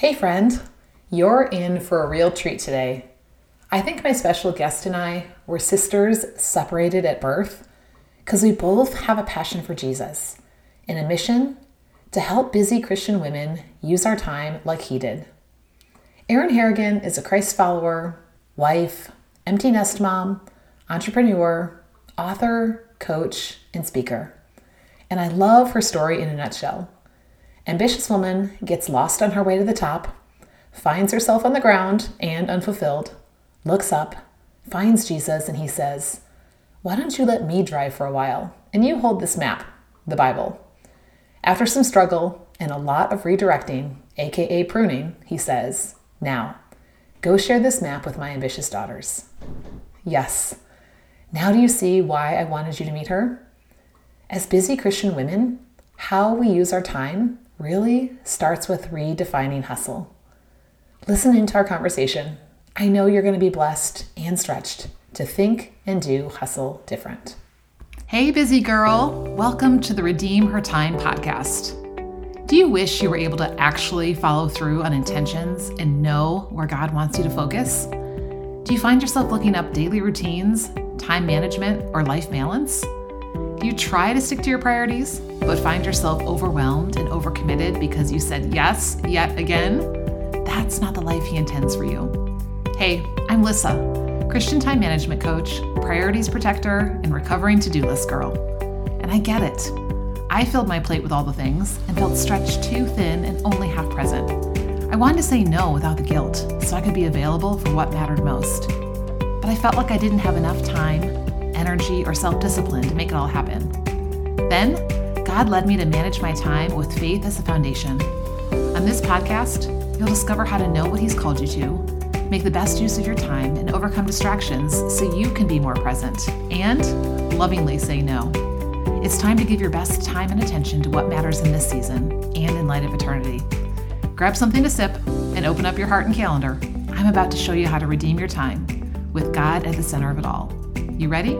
Hey, friend. You're in for a real treat today. I think my special guest and I were sisters separated at birth because we both have a passion for Jesus and a mission to help busy Christian women use our time like he did. Erin Harrigan is a Christ follower, wife, empty nest mom, entrepreneur, author, coach, and speaker. And I love her story in a nutshell. Ambitious woman gets lost on her way to the top, finds herself on the ground and unfulfilled, looks up, finds Jesus, and he says, Why don't you let me drive for a while? And you hold this map, the Bible. After some struggle and a lot of redirecting, aka pruning, he says, Now, go share this map with my ambitious daughters. Yes. Now do you see why I wanted you to meet her? As busy Christian women, how we use our time really starts with redefining hustle. Listen into our conversation. I know you're going to be blessed and stretched to think and do hustle different. Hey, busy girl. Welcome to the Redeem Her Time podcast. Do you wish you were able to actually follow through on intentions and know where God wants you to focus? Do you find yourself looking up daily routines, time management, or life balance? You try to stick to your priorities, but find yourself overwhelmed and overcommitted because you said yes yet again? That's not the life He intends for you. Hey, I'm Lissa, Christian time management coach, priorities protector, and recovering to do list girl. And I get it. I filled my plate with all the things and felt stretched too thin and only half present. I wanted to say no without the guilt so I could be available for what mattered most. But I felt like I didn't have enough time energy, or self discipline to make it all happen. Then, God led me to manage my time with faith as a foundation. On this podcast, you'll discover how to know what He's called you to, make the best use of your time, and overcome distractions so you can be more present and lovingly say no. It's time to give your best time and attention to what matters in this season and in light of eternity. Grab something to sip and open up your heart and calendar. I'm about to show you how to redeem your time with God at the center of it all. You ready?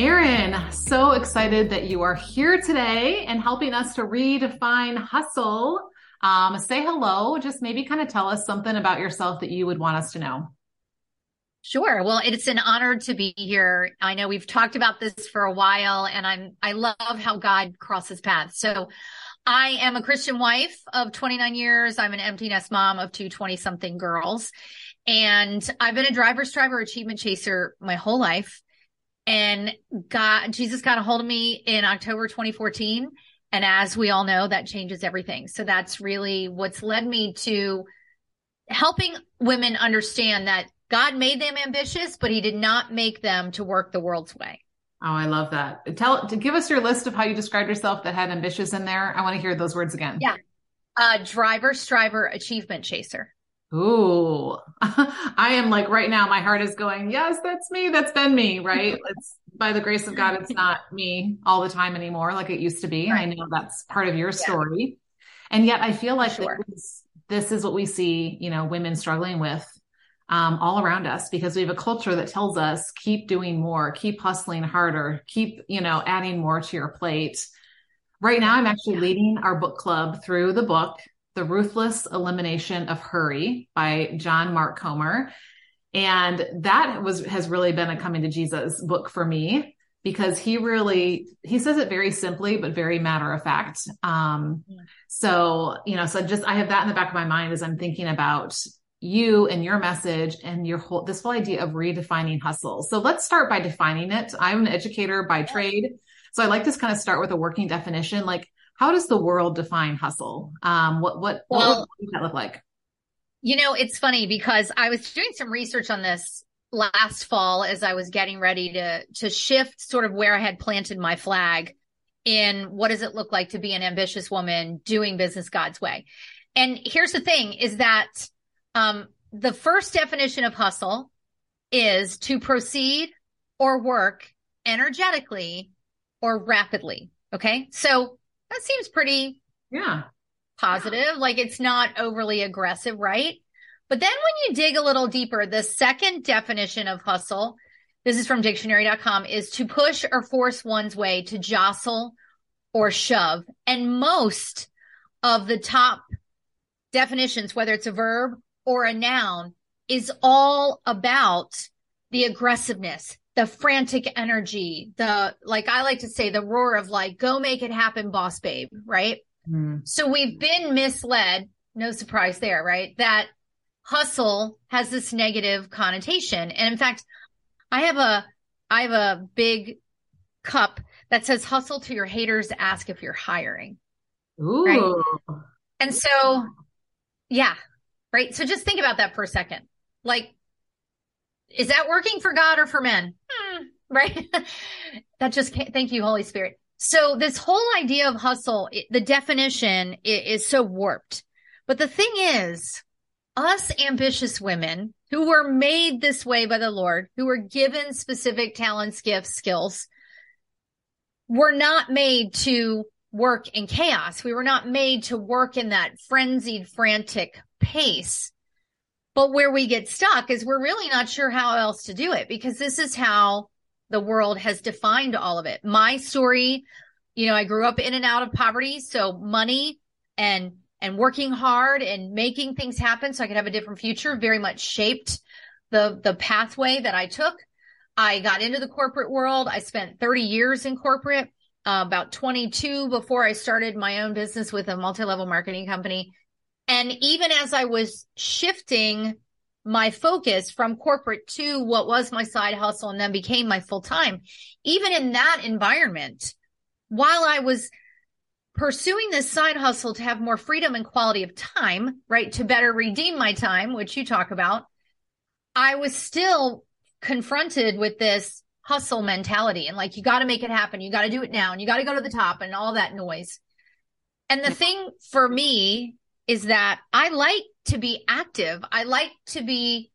Erin, so excited that you are here today and helping us to redefine hustle. Um, say hello, just maybe kind of tell us something about yourself that you would want us to know. Sure. Well, it's an honor to be here. I know we've talked about this for a while and I'm, I love how God crosses paths. So I am a Christian wife of 29 years. I'm an empty nest mom of two 20 something girls. And I've been a driver's driver achievement chaser my whole life. And God, Jesus got a hold of me in October 2014. And as we all know, that changes everything. So that's really what's led me to helping women understand that God made them ambitious, but he did not make them to work the world's way. Oh, I love that. Tell to give us your list of how you described yourself that had ambitious in there. I want to hear those words again. Yeah. Uh, driver, striver, achievement chaser. Ooh, I am like right now, my heart is going, yes, that's me. That's been me, right? It's by the grace of God, it's not me all the time anymore like it used to be. Right. I know that's part of your story. Yeah. And yet I feel like sure. this, this is what we see, you know, women struggling with um, all around us because we have a culture that tells us keep doing more, keep hustling harder, keep, you know, adding more to your plate. Right now, I'm actually leading our book club through the book, The Ruthless Elimination of Hurry by John Mark Comer. And that was, has really been a coming to Jesus book for me because he really, he says it very simply, but very matter of fact. Um, so, you know, so just, I have that in the back of my mind as I'm thinking about you and your message and your whole this whole idea of redefining hustle. So let's start by defining it. I'm an educator by trade. So I like to kind of start with a working definition. Like, how does the world define hustle? Um, what what, well, what does that look like? You know, it's funny because I was doing some research on this last fall as I was getting ready to to shift sort of where I had planted my flag in what does it look like to be an ambitious woman doing business God's way. And here's the thing is that um, the first definition of hustle is to proceed or work energetically or rapidly. Okay. So that seems pretty yeah positive. Like it's not overly aggressive, right? But then when you dig a little deeper, the second definition of hustle, this is from dictionary.com, is to push or force one's way to jostle or shove. And most of the top definitions, whether it's a verb or a noun, is all about the aggressiveness, the frantic energy, the, like I like to say, the roar of like, go make it happen, boss babe, right? Mm. So we've been misled. No surprise there, right? That hustle has this negative connotation. And in fact, I have a, I have a big cup that says hustle to your haters, ask if you're hiring. Ooh. Right? And so, yeah, right. So just think about that for a second. Like, is that working for God or for men? Hmm, right. that just can't, thank you, Holy Spirit. So this whole idea of hustle, the definition is, is so warped. But the thing is, us ambitious women who were made this way by the Lord, who were given specific talents, gifts, skills, were not made to work in chaos. We were not made to work in that frenzied, frantic pace. But where we get stuck is we're really not sure how else to do it because this is how the world has defined all of it. My story, you know, I grew up in and out of poverty. So money and, and working hard and making things happen so I could have a different future very much shaped the, the pathway that I took. I got into the corporate world. I spent 30 years in corporate, uh, about 22 before I started my own business with a multi-level marketing company. And even as I was shifting my focus from corporate to what was my side hustle and then became my full time, even in that environment, while I was pursuing this side hustle to have more freedom and quality of time, right? To better redeem my time, which you talk about, I was still confronted with this hustle mentality and like, you got to make it happen. You got to do it now and you got to go to the top and all that noise. And the thing for me is that I like to be active. I like to be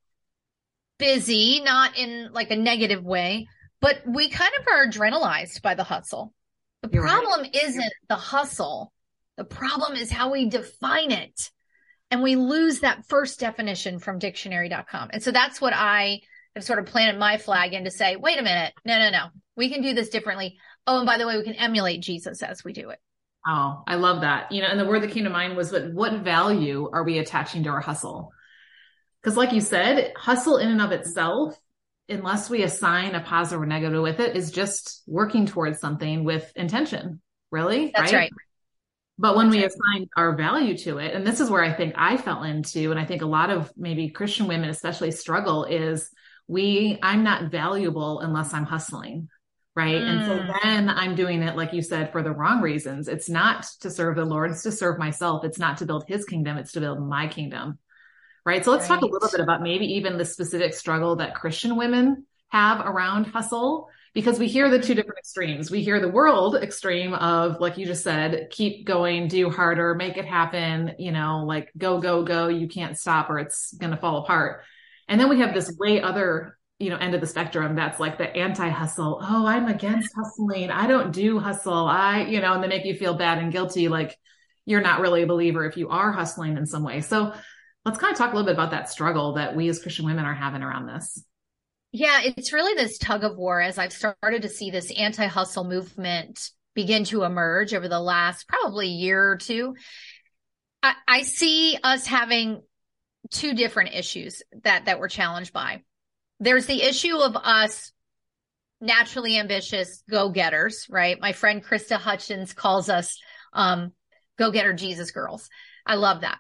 busy, not in like a negative way, but we kind of are adrenalized by the hustle. The You're problem right. isn't the hustle. The problem is how we define it. And we lose that first definition from dictionary.com. And so that's what I have sort of planted my flag in to say, wait a minute. No, no, no. We can do this differently. Oh, and by the way, we can emulate Jesus as we do it. Oh, I love that. You know, and the word that came to mind was what what value are we attaching to our hustle? Because like you said, hustle in and of itself, unless we assign a positive or negative with it, is just working towards something with intention. Really? That's right. right. But when That's we right. assign our value to it, and this is where I think I fell into, and I think a lot of maybe Christian women especially struggle is we, I'm not valuable unless I'm hustling right? Mm. And so mm. then I'm doing it, like you said, for the wrong reasons. It's not to serve the Lord, it's to serve myself. It's not to build his kingdom, it's to build my kingdom. Right. So let's right. talk a little bit about maybe even the specific struggle that Christian women have around hustle, because we hear the two different extremes. We hear the world extreme of, like you just said, keep going, do harder, make it happen, you know, like go, go, go. You can't stop or it's going to fall apart. And then we have this way other you know, end of the spectrum that's like the anti hustle. Oh, I'm against hustling. I don't do hustle. I, you know, and they make you feel bad and guilty. Like you're not really a believer if you are hustling in some way. So let's kind of talk a little bit about that struggle that we as Christian women are having around this. Yeah, it's really this tug of war as I've started to see this anti hustle movement begin to emerge over the last probably year or two. I, I see us having two different issues that that we're challenged by there's the issue of us naturally ambitious go-getters, right? My friend Krista Hutchins calls us um, go-getter Jesus girls. I love that.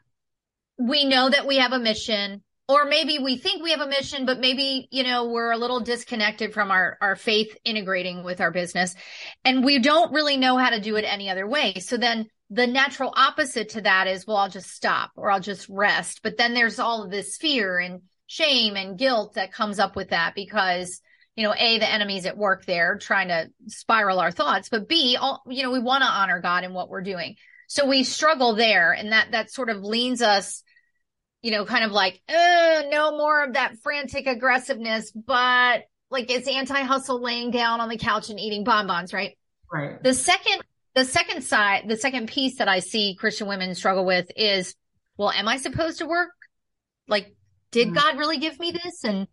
We know that we have a mission or maybe we think we have a mission, but maybe, you know, we're a little disconnected from our, our faith integrating with our business and we don't really know how to do it any other way. So then the natural opposite to that is, well, I'll just stop or I'll just rest. But then there's all of this fear and shame and guilt that comes up with that because you know a the enemy's at work there trying to spiral our thoughts but b all, you know we want to honor god in what we're doing. So we struggle there and that that sort of leans us you know kind of like no more of that frantic aggressiveness but like it's anti-hustle laying down on the couch and eating bonbons right? Right. The second the second side the second piece that i see christian women struggle with is well am i supposed to work? Like did mm. God really give me this? And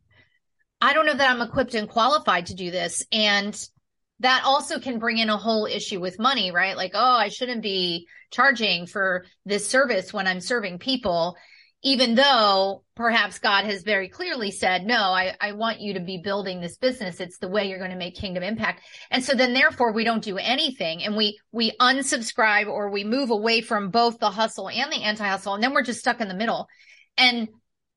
I don't know that I'm equipped and qualified to do this. And that also can bring in a whole issue with money, right? Like, oh, I shouldn't be charging for this service when I'm serving people even though perhaps God has very clearly said, no, I, I want you to be building this business. It's the way you're going to make kingdom impact. And so then therefore we don't do anything and we, we unsubscribe or we move away from both the hustle and the anti-hustle. And then we're just stuck in the middle. And,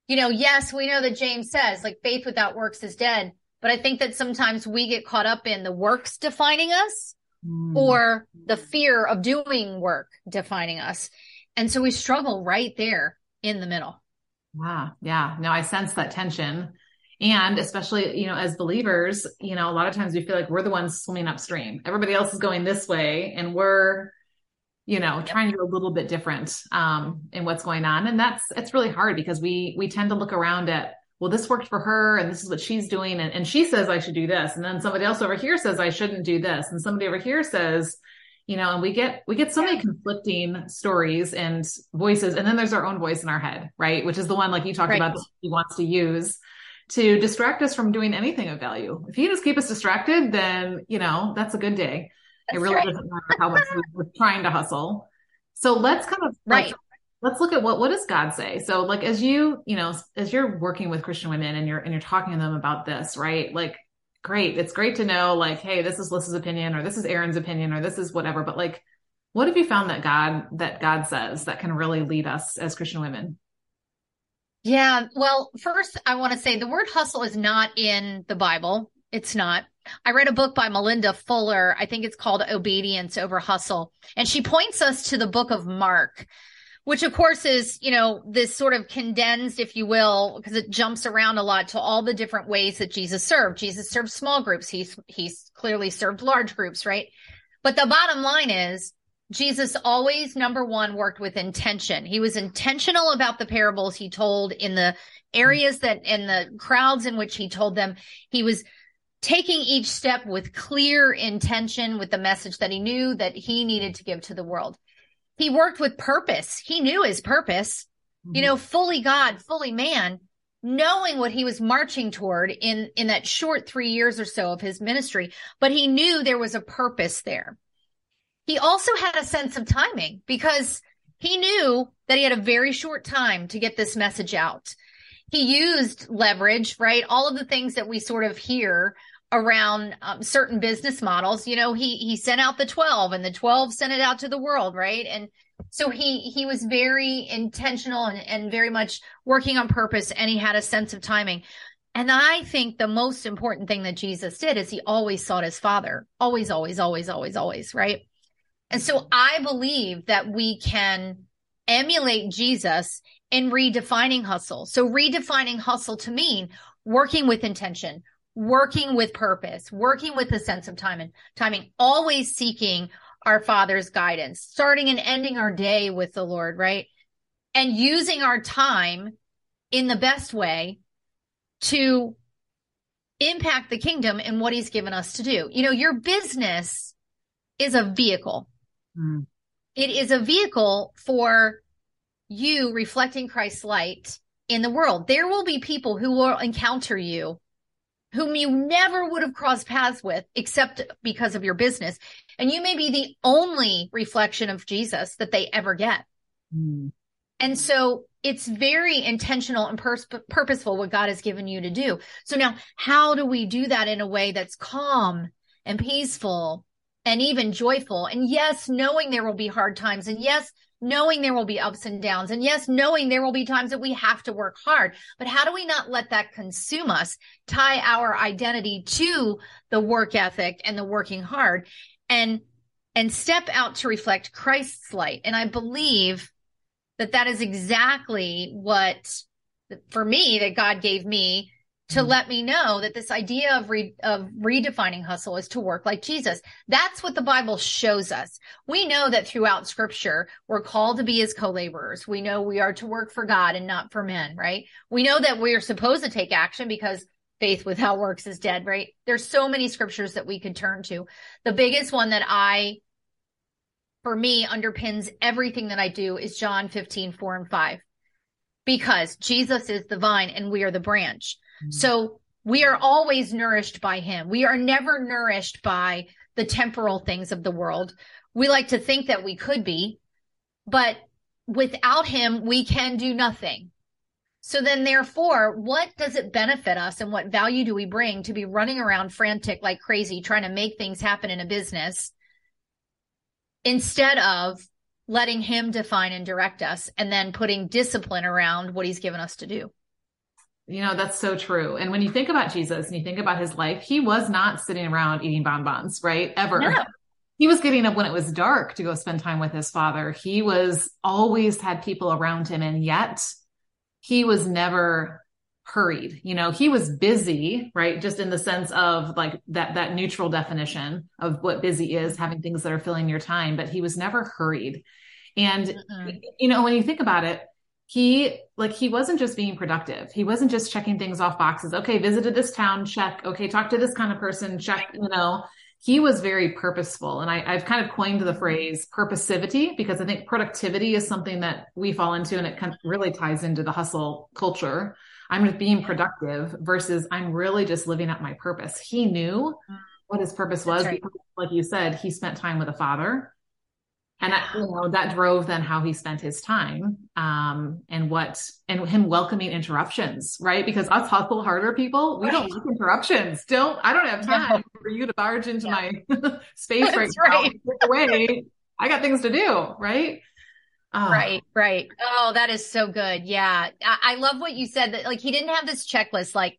you know, yes, we know that James says like faith without works is dead. But I think that sometimes we get caught up in the works defining us mm. or the fear of doing work defining us. And so we struggle right there in the middle. Yeah. Yeah. No, I sense that tension. And especially, you know, as believers, you know, a lot of times we feel like we're the ones swimming upstream. Everybody else is going this way and we're, you know, yep. trying to do a little bit different um in what's going on. And that's it's really hard because we we tend to look around at, well, this worked for her and this is what she's doing. And, and she says I should do this. And then somebody else over here says I shouldn't do this. And somebody over here says, you know and we get we get so many conflicting stories and voices and then there's our own voice in our head right which is the one like you talked right. about that he wants to use to distract us from doing anything of value if he just keep us distracted then you know that's a good day that's it really right. doesn't matter how much we're trying to hustle so let's kind of right like, let's look at what what does god say so like as you you know as you're working with christian women and you're and you're talking to them about this right like great. It's great to know like, hey, this is Lys's opinion or this is Erin's opinion or this is whatever. But like, what have you found that God that God says that can really lead us as Christian women? Yeah. Well, first I want to say the word hustle is not in the Bible. It's not. I read a book by Melinda Fuller. I think it's called Obedience Over Hustle. And she points us to the book of Mark which of course is, you know, this sort of condensed, if you will, because it jumps around a lot to all the different ways that Jesus served. Jesus served small groups. He's, he's clearly served large groups, right? But the bottom line is Jesus always, number one, worked with intention. He was intentional about the parables he told in the areas that, in the crowds in which he told them. He was taking each step with clear intention with the message that he knew that he needed to give to the world he worked with purpose. He knew his purpose, mm-hmm. you know, fully God, fully man, knowing what he was marching toward in, in that short three years or so of his ministry, but he knew there was a purpose there. He also had a sense of timing because he knew that he had a very short time to get this message out. He used leverage, right? All of the things that we sort of hear around um, certain business models. You know, he he sent out the 12 and the 12 sent it out to the world, right? And so he he was very intentional and, and very much working on purpose and he had a sense of timing. And I think the most important thing that Jesus did is he always sought his father. Always, always, always, always, always, right? And so I believe that we can emulate Jesus in redefining hustle. So redefining hustle to mean working with intention, working with purpose, working with a sense of time and timing, always seeking our Father's guidance, starting and ending our day with the Lord, right? And using our time in the best way to impact the kingdom and what he's given us to do. You know, your business is a vehicle. Mm. It is a vehicle for you reflecting Christ's light in the world. There will be people who will encounter you whom you never would have crossed paths with except because of your business. And you may be the only reflection of Jesus that they ever get. Mm. And so it's very intentional and pers- purposeful what God has given you to do. So now how do we do that in a way that's calm and peaceful and even joyful? And yes, knowing there will be hard times and yes, knowing there will be ups and downs. And yes, knowing there will be times that we have to work hard. But how do we not let that consume us, tie our identity to the work ethic and the working hard and, and step out to reflect Christ's light? And I believe that that is exactly what for me that God gave me to mm let me know that this idea of re- of redefining hustle is to work like Jesus. That's what the Bible shows us. We know that throughout scripture, we're called to be his co-laborers. We know we are to work for God and not for men, right? We know that we are supposed to take action because faith without works is dead, right? There's so many scriptures that we could turn to. The biggest one that I for me underpins everything that I do is John 15, 4 and 5. Because Jesus is the vine and we are the branch. Mm-hmm. So We are always nourished by him. We are never nourished by the temporal things of the world. We like to think that we could be, but without him, we can do nothing. So then therefore, what does it benefit us and what value do we bring to be running around frantic like crazy trying to make things happen in a business instead of letting him define and direct us and then putting discipline around what he's given us to do? You know, that's so true. And when you think about Jesus and you think about his life, he was not sitting around eating bonbons, right? Ever. No. He was getting up when it was dark to go spend time with his father. He was always had people around him and yet he was never hurried. You know, he was busy, right? Just in the sense of like that, that neutral definition of what busy is, having things that are filling your time, but he was never hurried. And, mm-hmm. you know, when you think about it, he like he wasn't just being productive he wasn't just checking things off boxes okay visited this town check okay talk to this kind of person check you know he was very purposeful. And I, have kind of coined the mm-hmm. phrase purposivity because I think productivity is something that we fall into and it kind of really ties into the hustle culture. I'm just being productive versus I'm really just living out my purpose. He knew mm. what his purpose was right. because, like you said, he spent time with a father and that, you know, that drove then how he spent his time um, and what and him welcoming interruptions right because us hustle harder people we right. don't like interruptions don't i don't have time no. for you to barge into yeah. my space right, right. now away i got things to do right oh. right right oh that is so good yeah I-, I love what you said that like he didn't have this checklist like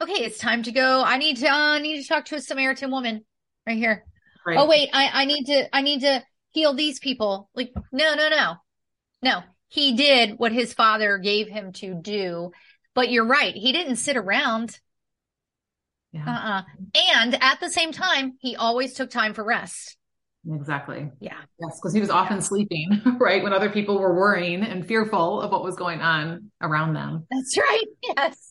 okay it's time to go i need to uh, I need to talk to a samaritan woman right here right. oh wait i i need to i need to heal these people. Like, no, no, no, no. He did what his father gave him to do. But you're right. He didn't sit around. Yeah. Uh-uh. And at the same time, he always took time for rest. Exactly. Yeah. Yes, because he was often yeah. sleeping, right? When other people were worrying and fearful of what was going on around them. That's right. Yes.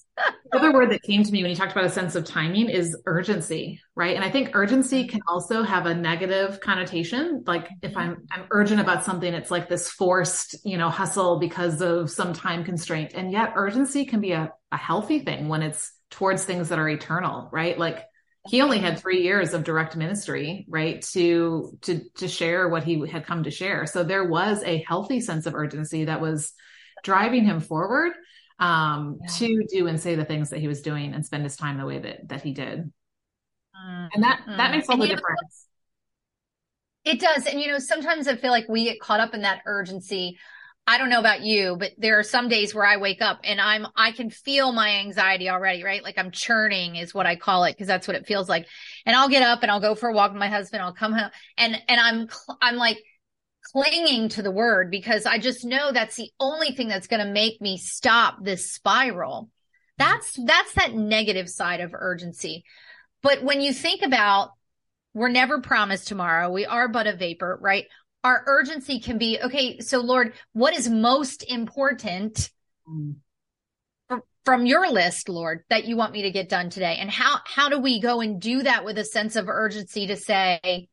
The other word that came to me when you talked about a sense of timing is urgency, right? And I think urgency mm-hmm. can also have a negative connotation. Like if mm-hmm. I'm I'm urgent about something, it's like this forced, you know, hustle because of some time constraint. And yet urgency can be a, a healthy thing when it's towards things that are eternal, right? Like he only had three years of direct ministry, right? To to to share what he had come to share. So there was a healthy sense of urgency that was driving him forward um, yeah. to do and say the things that he was doing and spend his time the way that that he did. Mm-hmm. And that that makes all and the difference. Know, it does. And you know, sometimes I feel like we get caught up in that urgency. I don't know about you, but there are some days where I wake up and I'm, I can feel my anxiety already, right? Like I'm churning is what I call it because that's what it feels like. And I'll get up and I'll go for a walk with my husband. I'll come home and, and I'm, I'm like, clinging to the word because I just know that's the only thing that's going to make me stop this spiral. That's, that's that negative side of urgency. But when you think about we're never promised tomorrow, we are but a vapor, right? Our urgency can be, okay, so Lord, what is most important mm. from your list, Lord, that you want me to get done today? And how, how do we go and do that with a sense of urgency to say,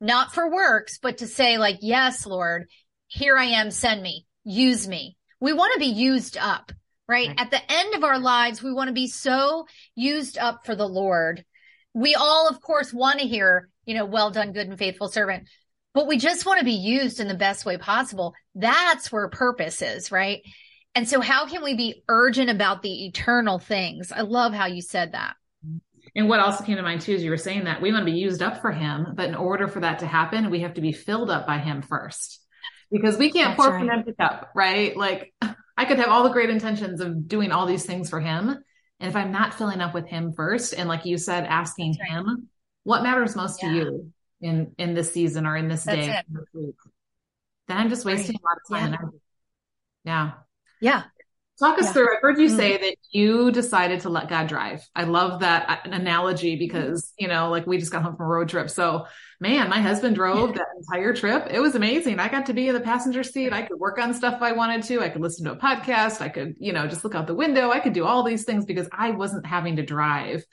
not for works, but to say like, yes, Lord, here I am, send me, use me. We want to be used up, right? right? At the end of our lives, we want to be so used up for the Lord. We all, of course, want to hear, you know, well done, good and faithful servant, but we just want to be used in the best way possible. That's where purpose is, right? And so how can we be urgent about the eternal things? I love how you said that. And what also came to mind too, is you were saying that we want to be used up for him, but in order for that to happen, we have to be filled up by him first because we can't That's pour right. from an empty cup, right? Like I could have all the great intentions of doing all these things for him. And if I'm not filling up with him first, and like you said, asking right. him what matters most yeah. to you in, in this season or in this That's day, this week, then I'm just wasting right. a lot of time yeah. Yeah. Talk us yeah. through. I've heard you mm-hmm. say that you decided to let God drive. I love that uh, analogy because, you know, like we just got home from a road trip. So, man, my husband drove that entire trip. It was amazing. I got to be in the passenger seat. I could work on stuff if I wanted to. I could listen to a podcast. I could, you know, just look out the window. I could do all these things because I wasn't having to drive.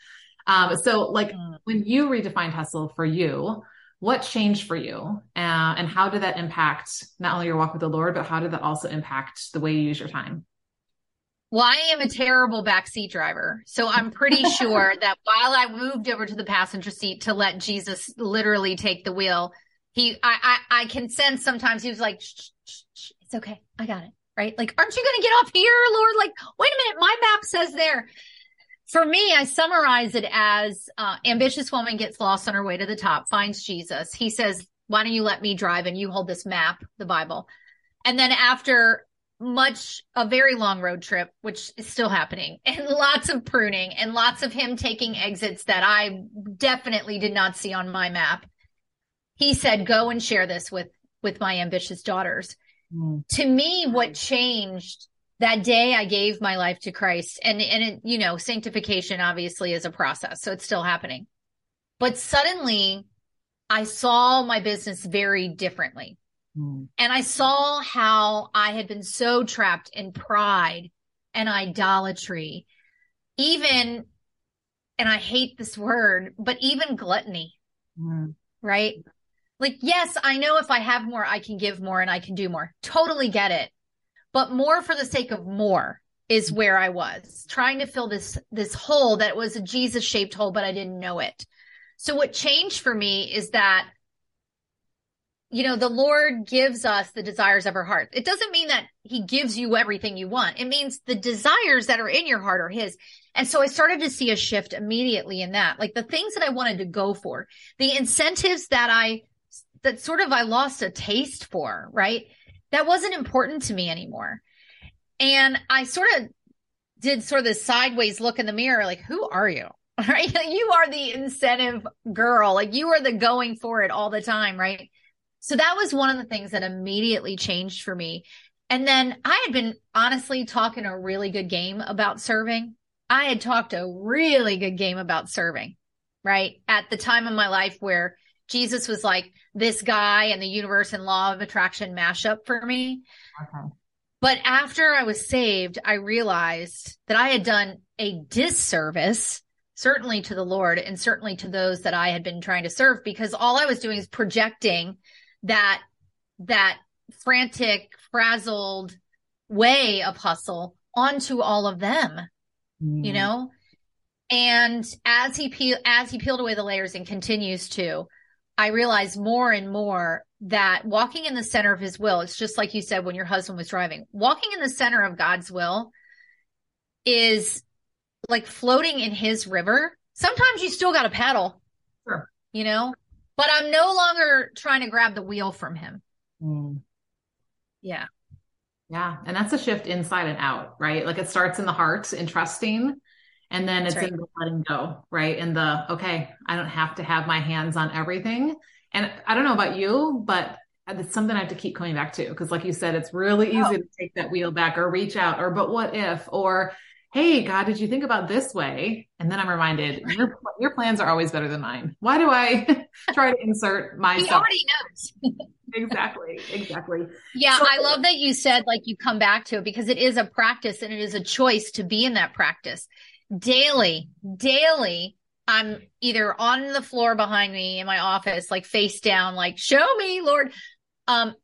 Um, so, like, mm. when you redefined hustle for you, what changed for you uh, and how did that impact not only your walk with the lord but how did that also impact the way you use your time Well, I am a terrible backseat driver. So I'm pretty sure that while I moved over to the passenger seat to let Jesus literally take the wheel, he, I, I, I can sense sometimes he was like, shh, shh, shh, it's okay. I got it. Right. Like, aren't you going to get off here, Lord? Like, wait a minute. My map says there. For me, I summarize it as uh, ambitious woman gets lost on her way to the top, finds Jesus. He says, why don't you let me drive and you hold this map, the Bible. And then after much a very long road trip, which is still happening, and lots of pruning and lots of him taking exits that I definitely did not see on my map. He said, "Go and share this with with my ambitious daughters." Mm. To me, what changed that day, I gave my life to Christ, and and it, you know, sanctification obviously is a process, so it's still happening. But suddenly, I saw my business very differently. Mm. And I saw how I had been so trapped in pride and idolatry, even, and I hate this word, but even gluttony, mm. right? Like, yes, I know if I have more, I can give more and I can do more. Totally get it. But more for the sake of more is where I was trying to fill this, this hole that was a Jesus shaped hole, but I didn't know it. So what changed for me is that you know, the Lord gives us the desires of our heart. It doesn't mean that he gives you everything you want. It means the desires that are in your heart are his. And so I started to see a shift immediately in that, like the things that I wanted to go for, the incentives that I, that sort of I lost a taste for, right? That wasn't important to me anymore. And I sort of did sort of this sideways look in the mirror, like, who are you? Right? You are the incentive girl. Like you are the going for it all the time, right? So that was one of the things that immediately changed for me. And then I had been honestly talking a really good game about serving. I had talked a really good game about serving, right? At the time of my life where Jesus was like this guy and the universe and law of attraction mashup for me. Okay. But after I was saved, I realized that I had done a disservice, certainly to the Lord and certainly to those that I had been trying to serve because all I was doing is projecting that that frantic, frazzled way of hustle onto all of them, mm. you know? And as he peel, as he peeled away the layers and continues to, I realized more and more that walking in the center of his will, it's just like you said when your husband was driving, walking in the center of God's will is like floating in his river. Sometimes you still got to paddle, sure. you know, but I'm no longer trying to grab the wheel from him. Mm. Yeah. Yeah. And that's a shift inside and out, right? Like it starts in the heart in trusting and then it's right. in the letting go, right? In the, okay, I don't have to have my hands on everything. And I don't know about you, but it's something I have to keep coming back to. Cause like you said, it's really easy oh. to take that wheel back or reach out or, but what if, or hey god did you think about this way? And then i'm reminded your your plans are always better than mine. Why do i try to insert myself? he already knows. Exactly exactly. Yeah so, i love that you said like you come back to it because it is a practice and it is a choice to be in that practice. Daily daily i'm either on the floor behind me in my office like face down like show me lord. Um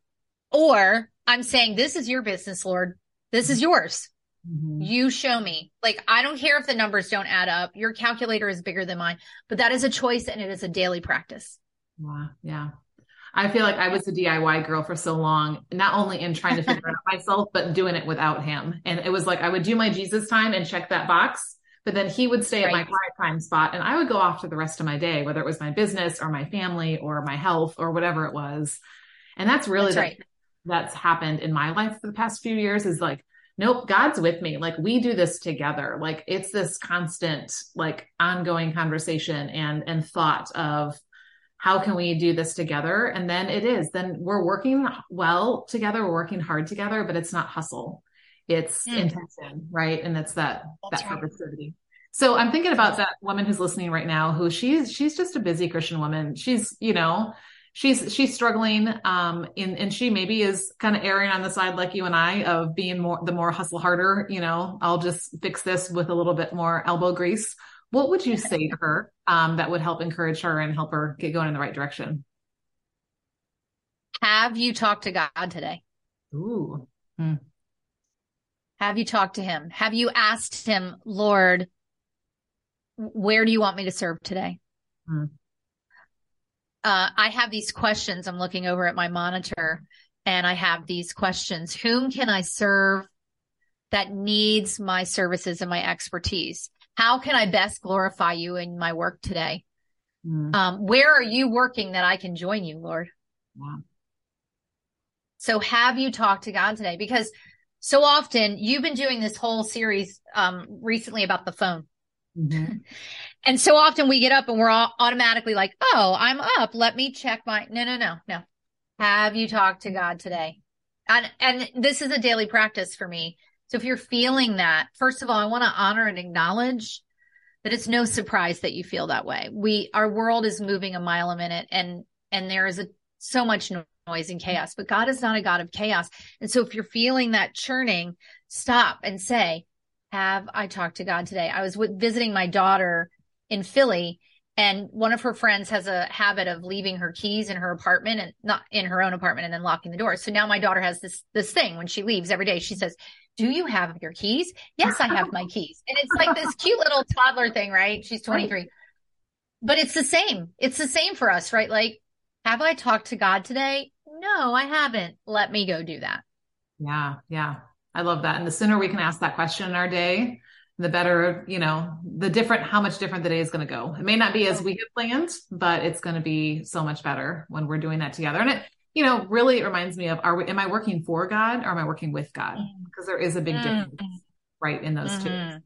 or i'm saying this is your business lord. This is yours Mm-hmm. You show me. Like, I don't care if the numbers don't add up. Your calculator is bigger than mine, but that is a choice and it is a daily practice. Wow. Yeah. I feel like I was a DIY girl for so long, not only in trying to figure it out myself, but doing it without him. And it was like I would do my Jesus time and check that box, but then he would stay right. at my quiet time spot and I would go off to the rest of my day, whether it was my business or my family or my health or whatever it was. And that's really that's, the, right. that's happened in my life for the past few years is like nope, God's with me. Like we do this together. Like it's this constant, like ongoing conversation and, and thought of how can we do this together? And then it is, then we're working well together. We're working hard together, but it's not hustle. It's mm. intention, right? And it's that, That's that right. So I'm thinking about that woman who's listening right now, who she's, she's just a busy Christian woman. She's, you know, she's she's struggling um in and she maybe is kind of erring on the side like you and I of being more the more hustle harder, you know, I'll just fix this with a little bit more elbow grease. What would you say to her um that would help encourage her and help her get going in the right direction? Have you talked to God today? Ooh. Hmm. Have you talked to him? Have you asked him, Lord, where do you want me to serve today? Hmm. Uh, I have these questions. I'm looking over at my monitor and I have these questions. Whom can I serve that needs my services and my expertise? How can I best glorify you in my work today? Mm. Um, where are you working that I can join you, Lord? Wow. So have you talked to God today? Because so often you've been doing this whole series um, recently about the phone. Mm-hmm. And so often we get up and we're all automatically like, oh, I'm up. Let me check my, no, no, no, no. Have you talked to God today? And, and this is a daily practice for me. So if you're feeling that, first of all, I want to honor and acknowledge that it's no surprise that you feel that way. We, our world is moving a mile a minute and, and there is a, so much noise and chaos, but God is not a God of chaos. And so if you're feeling that churning, stop and say, have I talked to God today? I was visiting my daughter in Philly and one of her friends has a habit of leaving her keys in her apartment and not in her own apartment and then locking the door. So now my daughter has this, this thing when she leaves every day. She says, do you have your keys? Yes, I have my keys. And it's like this cute little toddler thing, right? She's 23. But it's the same. It's the same for us, right? Like, have I talked to God today? No, I haven't. Let me go do that. Yeah. Yeah. I love that. And the sooner we can ask that question in our day, the better, you know, the different, how much different the day is going to go. It may not be as we have planned, but it's going to be so much better when we're doing that together. And it, you know, really it reminds me of, are we, am I working for God or am I working with God? Because there is a big difference, mm-hmm. right, in those mm-hmm. two.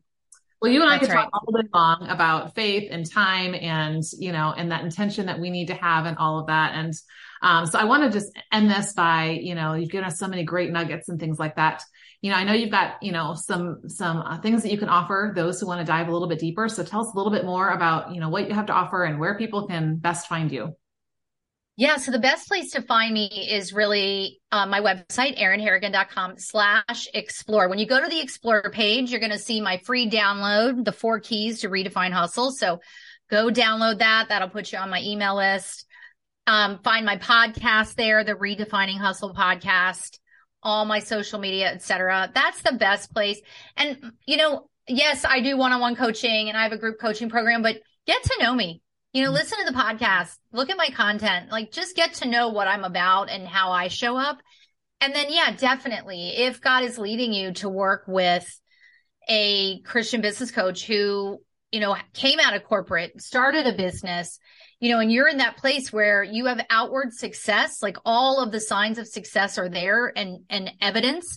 Well, you and I could right. talk all day long about faith and time and, you know, and that intention that we need to have and all of that. And um, so I want to just end this by, you know, you've given us so many great nuggets and things like that. You know, I know you've got, you know, some, some uh, things that you can offer those who want to dive a little bit deeper. So tell us a little bit more about, you know, what you have to offer and where people can best find you. Yeah. So the best place to find me is really uh, my website, erinharrigan.com slash explore. When you go to the explore page, you're going to see my free download, the four keys to redefine hustle. So go download that. That'll put you on my email list. Um, find my podcast there, the redefining hustle podcast, all my social media, etc. That's the best place. And, you know, yes, I do one-on-one coaching and I have a group coaching program, but get to know me you know, listen to the podcast, look at my content, like just get to know what I'm about and how I show up. And then, yeah, definitely if God is leading you to work with a Christian business coach who, you know, came out of corporate, started a business, you know, and you're in that place where you have outward success, like all of the signs of success are there and, and evidence,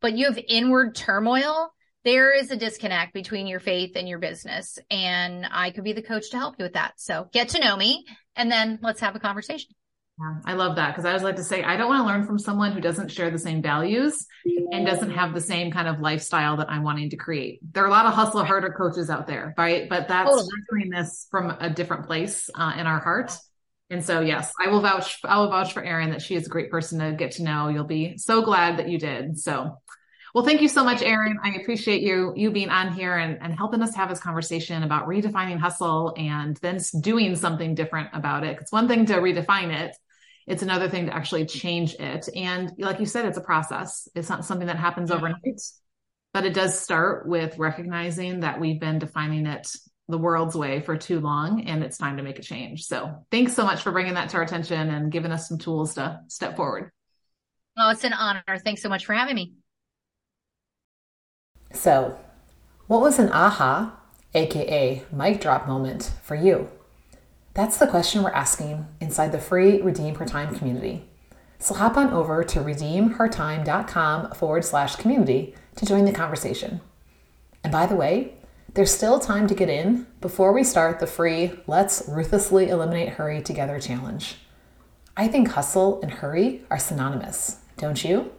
but you have inward turmoil there is a disconnect between your faith and your business. And I could be the coach to help you with that. So get to know me and then let's have a conversation. Yeah, I love that because I always like to say I don't want to learn from someone who doesn't share the same values and doesn't have the same kind of lifestyle that I'm wanting to create. There are a lot of hustle harder coaches out there, right? But that's totally. doing this from a different place uh, in our heart. And so, yes, I will vouch. I will vouch for Erin that she is a great person to get to know. You'll be so glad that you did. So, well, thank you so much, Erin. I appreciate you you being on here and, and helping us have this conversation about redefining hustle and then doing something different about it. It's one thing to redefine it. It's another thing to actually change it. And like you said, it's a process. It's not something that happens overnight, but it does start with recognizing that we've been defining it the world's way for too long and it's time to make a change. So thanks so much for bringing that to our attention and giving us some tools to step forward. Oh, it's an honor. Thanks so much for having me. So, what was an aha, aka mic drop moment for you? That's the question we're asking inside the free Redeem Her Time community. So hop on over to redeemhertime.com forward slash community to join the conversation. And by the way, there's still time to get in before we start the free Let's Ruthlessly Eliminate Hurry Together challenge. I think hustle and hurry are synonymous, don't you?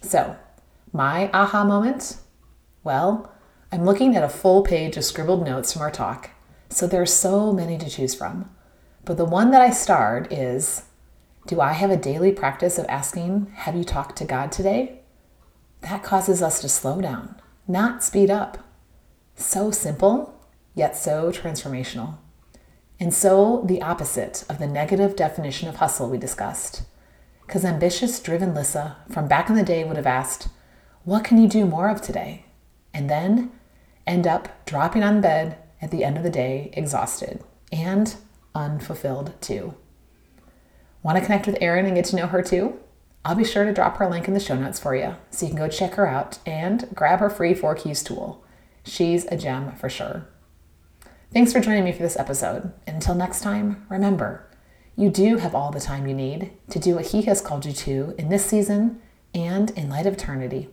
So, my aha moment well, I'm looking at a full page of scribbled notes from our talk, so there are so many to choose from. But the one that I starred is Do I have a daily practice of asking, Have you talked to God today? That causes us to slow down, not speed up. So simple, yet so transformational. And so the opposite of the negative definition of hustle we discussed. Because ambitious, driven Lissa from back in the day would have asked, what can you do more of today? And then end up dropping on bed at the end of the day exhausted and unfulfilled too. Want to connect with Erin and get to know her too? I'll be sure to drop her link in the show notes for you so you can go check her out and grab her free four keys tool. She's a gem for sure. Thanks for joining me for this episode. Until next time, remember, you do have all the time you need to do what He has called you to in this season and in light of eternity.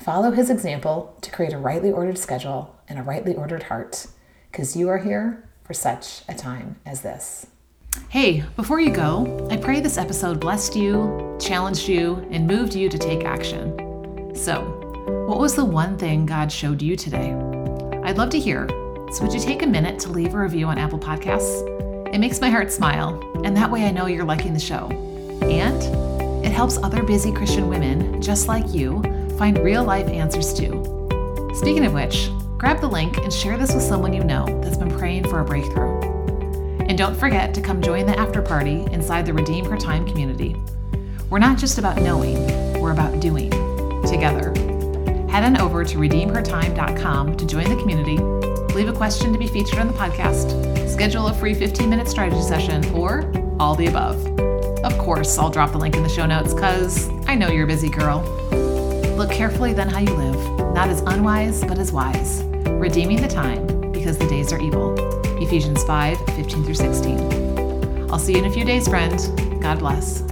Follow His example to create a rightly ordered schedule and a rightly ordered heart, because you are here for such a time as this. Hey, before you go, I pray this episode blessed you, challenged you, and moved you to take action. So, what was the one thing God showed you today? I'd love to hear. So, would you take a minute to leave a review on Apple Podcasts? It makes my heart smile, and that way I know you're liking the show. And it helps other busy Christian women just like you find real life answers too. Speaking of which, grab the link and share this with someone you know that's been praying for a breakthrough. And don't forget to come join the after party inside the Redeem Her Time community. We're not just about knowing, we're about doing together. Head on over to redeemhertime.com to join the community, leave a question to be featured on the podcast, schedule a free 15 minute strategy session, or all the above. Of course, I'll drop the link in the show notes because I know you're a busy girl. Look carefully then how you live, not as unwise, but as wise, redeeming the time because the days are evil. Ephesians 5 15 through 16. I'll see you in a few days, friend. God bless.